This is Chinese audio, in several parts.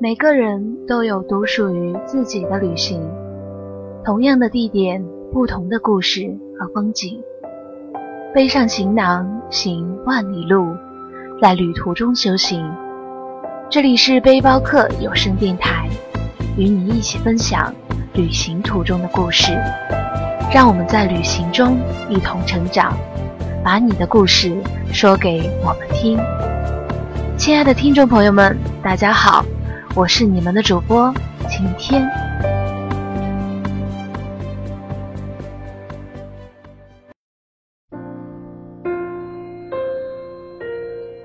每个人都有独属于自己的旅行，同样的地点，不同的故事和风景。背上行囊，行万里路，在旅途中修行。这里是背包客有声电台，与你一起分享旅行途中的故事。让我们在旅行中一同成长，把你的故事说给我们听。亲爱的听众朋友们，大家好。我是你们的主播晴天。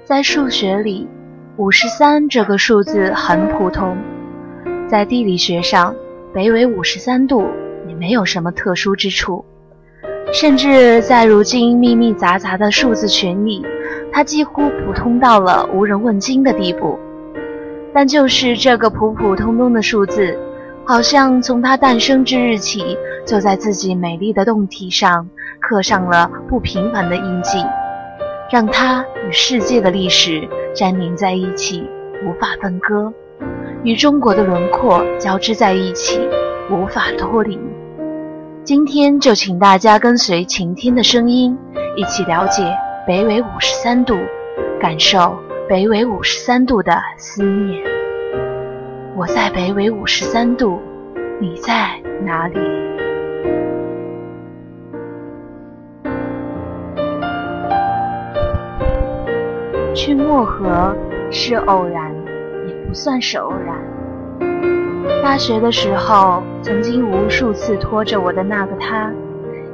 在数学里，五十三这个数字很普通；在地理学上，北纬五十三度没有什么特殊之处。甚至在如今密密匝匝的数字群里，它几乎普通到了无人问津的地步。但就是这个普普通通的数字，好像从它诞生之日起，就在自己美丽的洞体上刻上了不平凡的印记，让它与世界的历史粘连在一起，无法分割；与中国的轮廓交织在一起，无法脱离。今天就请大家跟随晴天的声音，一起了解北纬五十三度，感受。北纬五十三度的思念，我在北纬五十三度，你在哪里？去漠河是偶然，也不算是偶然。大学的时候，曾经无数次拖着我的那个他，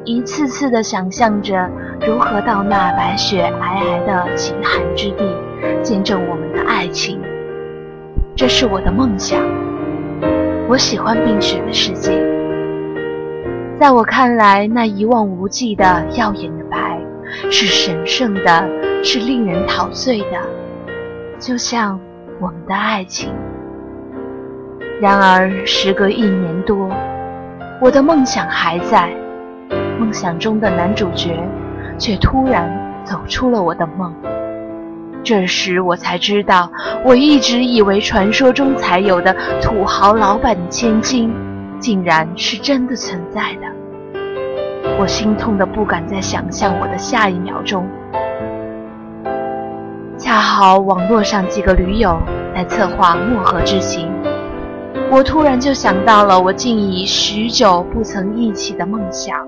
一次次的想象着如何到那白雪皑皑的极寒之地。见证我们的爱情，这是我的梦想。我喜欢冰雪的世界，在我看来，那一望无际的耀眼的白，是神圣的，是令人陶醉的，就像我们的爱情。然而，时隔一年多，我的梦想还在，梦想中的男主角却突然走出了我的梦。这时我才知道，我一直以为传说中才有的土豪老板的千金，竟然是真的存在的。我心痛的不敢再想象我的下一秒钟。恰好网络上几个驴友在策划漠河之行，我突然就想到了我竟已许久不曾忆起的梦想。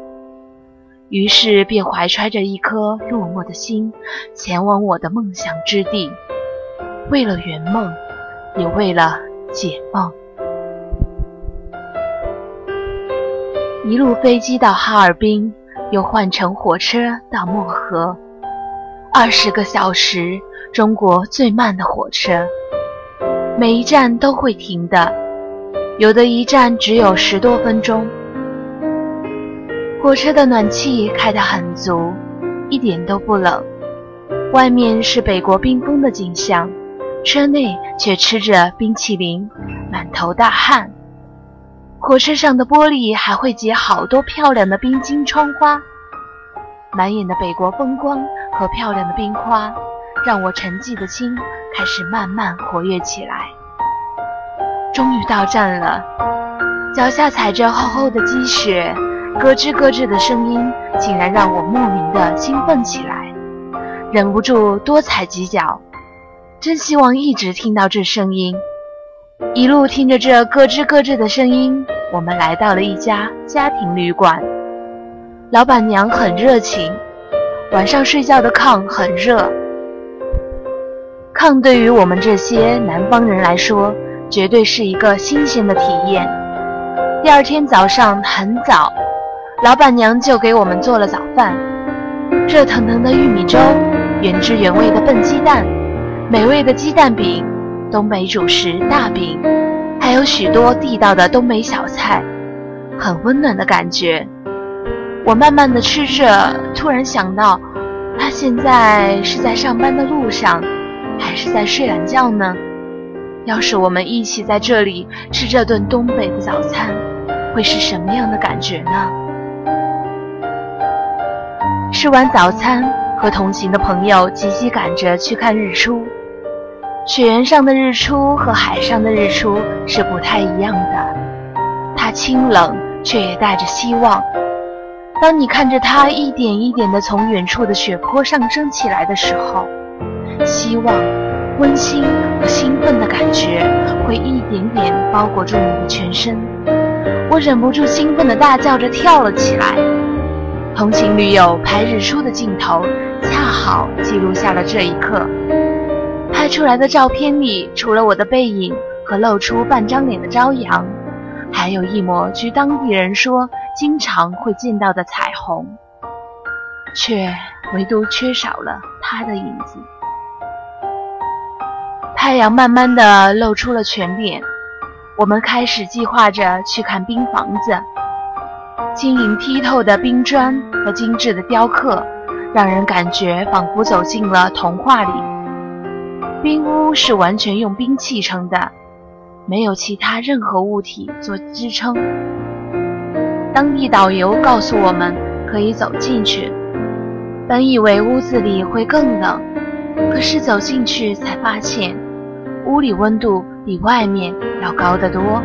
于是便怀揣着一颗落寞的心，前往我的梦想之地，为了圆梦，也为了解梦。一路飞机到哈尔滨，又换乘火车到漠河，二十个小时，中国最慢的火车，每一站都会停的，有的一站只有十多分钟。火车的暖气开得很足，一点都不冷。外面是北国冰封的景象，车内却吃着冰淇淋，满头大汗。火车上的玻璃还会结好多漂亮的冰晶窗花，满眼的北国风光和漂亮的冰花，让我沉寂的心开始慢慢活跃起来。终于到站了，脚下踩着厚厚的积雪。咯吱咯吱的声音，竟然让我莫名的兴奋起来，忍不住多踩几脚。真希望一直听到这声音，一路听着这咯吱咯吱的声音，我们来到了一家家庭旅馆。老板娘很热情，晚上睡觉的炕很热。炕对于我们这些南方人来说，绝对是一个新鲜的体验。第二天早上很早。老板娘就给我们做了早饭，热腾腾的玉米粥，原汁原味的笨鸡蛋，美味的鸡蛋饼，东北主食大饼，还有许多地道的东北小菜，很温暖的感觉。我慢慢的吃着，突然想到，他现在是在上班的路上，还是在睡懒觉呢？要是我们一起在这里吃这顿东北的早餐，会是什么样的感觉呢？吃完早餐，和同行的朋友急急赶着去看日出。雪原上的日出和海上的日出是不太一样的，它清冷，却也带着希望。当你看着它一点一点地从远处的雪坡上升起来的时候，希望、温馨和兴奋的感觉会一点点包裹住你的全身。我忍不住兴奋地大叫着跳了起来。同行女友拍日出的镜头，恰好记录下了这一刻。拍出来的照片里，除了我的背影和露出半张脸的朝阳，还有一抹据当地人说经常会见到的彩虹，却唯独缺少了他的影子。太阳慢慢的露出了全脸，我们开始计划着去看冰房子。晶莹剔透的冰砖和精致的雕刻，让人感觉仿佛走进了童话里。冰屋是完全用冰砌成的，没有其他任何物体做支撑。当地导游告诉我们可以走进去，本以为屋子里会更冷，可是走进去才发现，屋里温度比外面要高得多。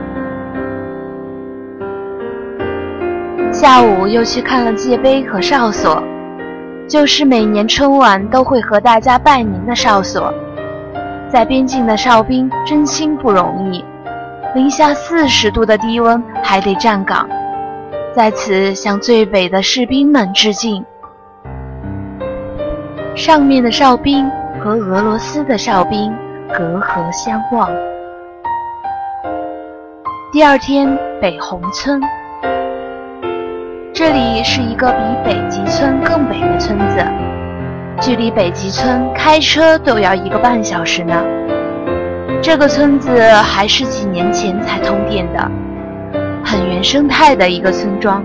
下午又去看了界碑和哨所，就是每年春晚都会和大家拜年的哨所。在边境的哨兵真心不容易，零下四十度的低温还得站岗，在此向最北的士兵们致敬。上面的哨兵和俄罗斯的哨兵隔河相望。第二天，北红村，这里是一个比北极村更北的村子。距离北极村开车都要一个半小时呢。这个村子还是几年前才通电的，很原生态的一个村庄。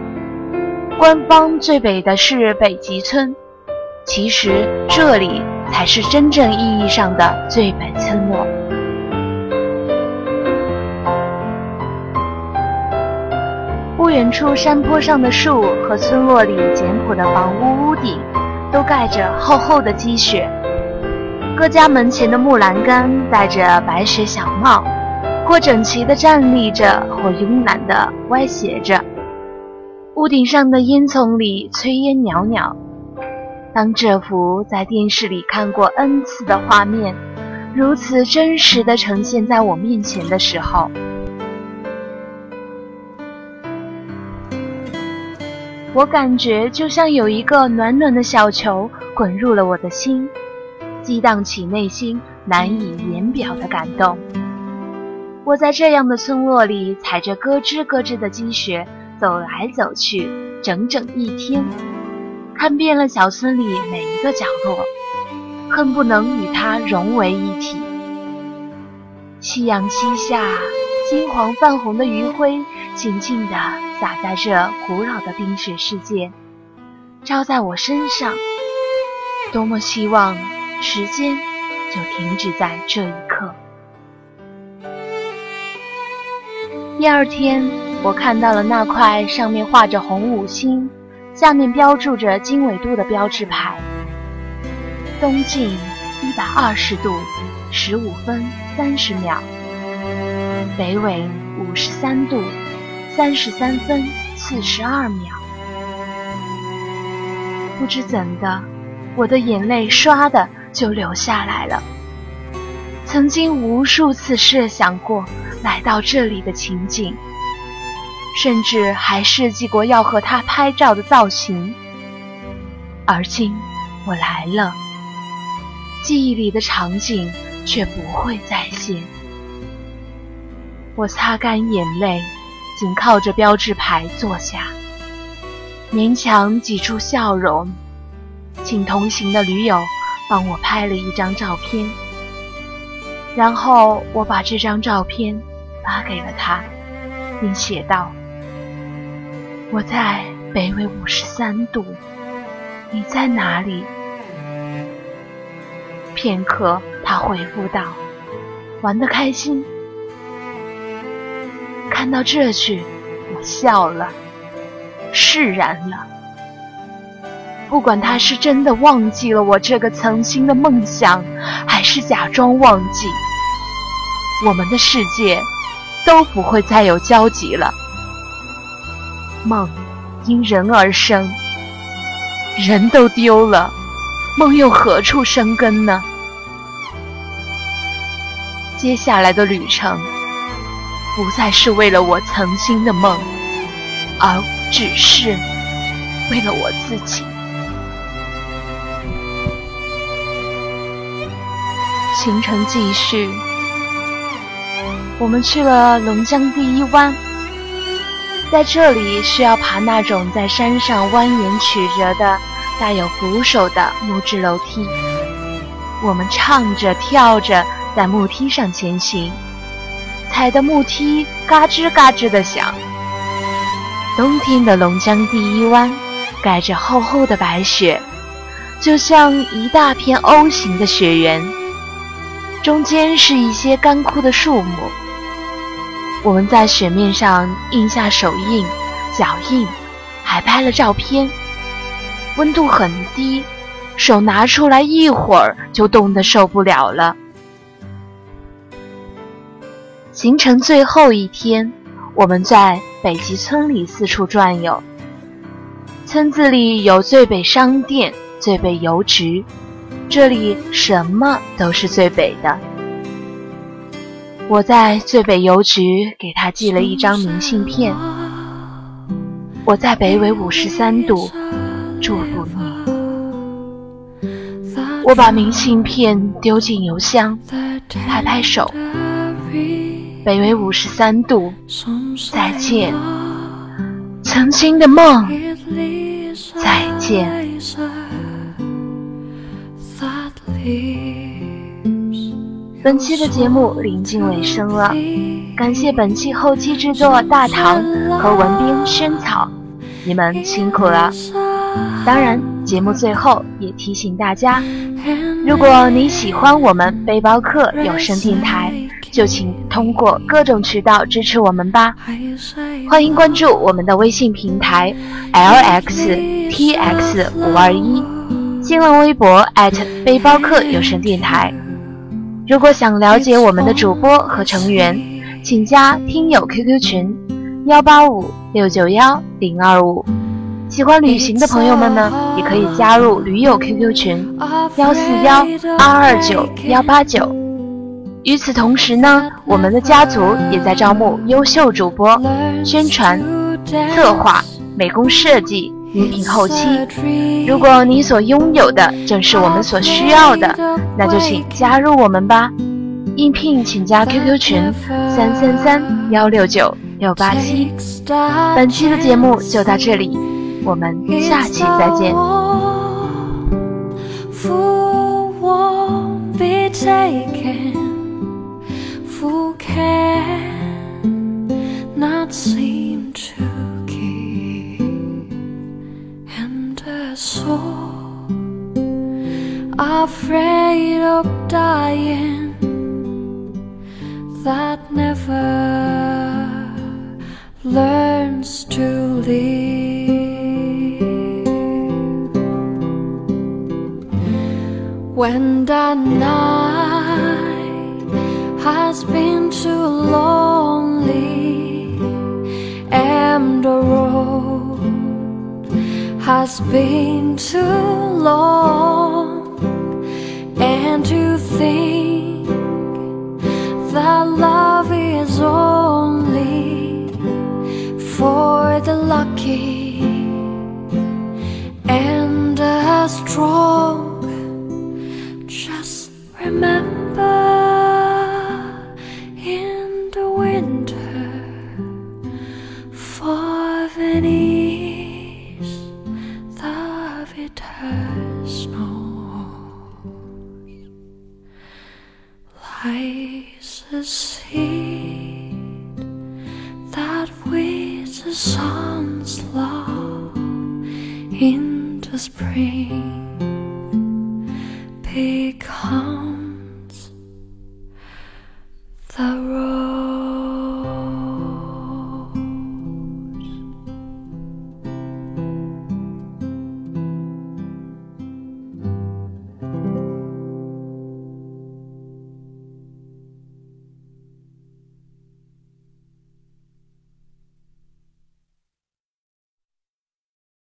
官方最北的是北极村，其实这里才是真正意义上的最北村落。不远处山坡上的树和村落里简朴的房屋屋顶。都盖着厚厚的积雪，各家门前的木栏杆戴着白雪小帽，或整齐地站立着，或慵懒地歪斜着。屋顶上的烟囱里炊烟袅袅。当这幅在电视里看过 N 次的画面，如此真实地呈现在我面前的时候，我感觉就像有一个暖暖的小球滚入了我的心，激荡起内心难以言表的感动。我在这样的村落里踩着咯吱咯吱的积雪走来走去，整整一天，看遍了小村里每一个角落，恨不能与它融为一体。夕阳西下，金黄泛红的余晖静静地。洒在这古老的冰雪世界，照在我身上，多么希望时间就停止在这一刻。第二天，我看到了那块上面画着红五星，下面标注着经纬度的标志牌：东经一百二十度十五分三十秒，北纬五十三度。三十三分四十二秒，不知怎的，我的眼泪唰的就流下来了。曾经无数次设想过来到这里的情景，甚至还设计过要和他拍照的造型，而今我来了，记忆里的场景却不会再现。我擦干眼泪。紧靠着标志牌坐下，勉强挤出笑容，请同行的驴友帮我拍了一张照片，然后我把这张照片发给了他，并写道：“我在北纬五十三度，你在哪里？”片刻，他回复道：“玩得开心。”看到这句，我笑了，释然了。不管他是真的忘记了我这个曾经的梦想，还是假装忘记，我们的世界都不会再有交集了。梦因人而生，人都丢了，梦又何处生根呢？接下来的旅程，不再是为了我曾经的梦，而只是为了我自己。行程继续，我们去了龙江第一湾，在这里需要爬那种在山上蜿蜒曲折的、带有扶手的木质楼梯。我们唱着跳着在木梯上前行，踩的木梯嘎吱嘎吱的响。冬天的龙江第一湾，盖着厚厚的白雪，就像一大片 O 型的雪原。中间是一些干枯的树木，我们在雪面上印下手印、脚印，还拍了照片。温度很低，手拿出来一会儿就冻得受不了了。行程最后一天，我们在北极村里四处转悠。村子里有最北商店、最北邮局。这里什么都是最北的。我在最北邮局给他寄了一张明信片。我在北纬五十三度祝福你。我把明信片丢进邮箱，拍拍手。北纬五十三度，再见，曾经的梦，再见。本期的节目临近尾声了，感谢本期后期制作大唐和文斌萱草，你们辛苦了。当然，节目最后也提醒大家，如果你喜欢我们背包客有声电台，就请通过各种渠道支持我们吧。欢迎关注我们的微信平台 lxtx 五二一。新浪微博背包客有声电台。如果想了解我们的主播和成员，请加听友 QQ 群幺八五六九幺零二五。喜欢旅行的朋友们呢，也可以加入驴友 QQ 群幺四幺二二九幺八九。与此同时呢，我们的家族也在招募优秀主播，宣传、策划、美工设计。音频后期，如果你所拥有的正是我们所需要的，那就请加入我们吧。应聘请加 QQ 群三三三幺六九六八七。本期的节目就到这里，我们下期再见。Afraid of dying. That never learns to live. When the night has been too lonely and the road has been too long think that love is only for the lucky and the strong. Become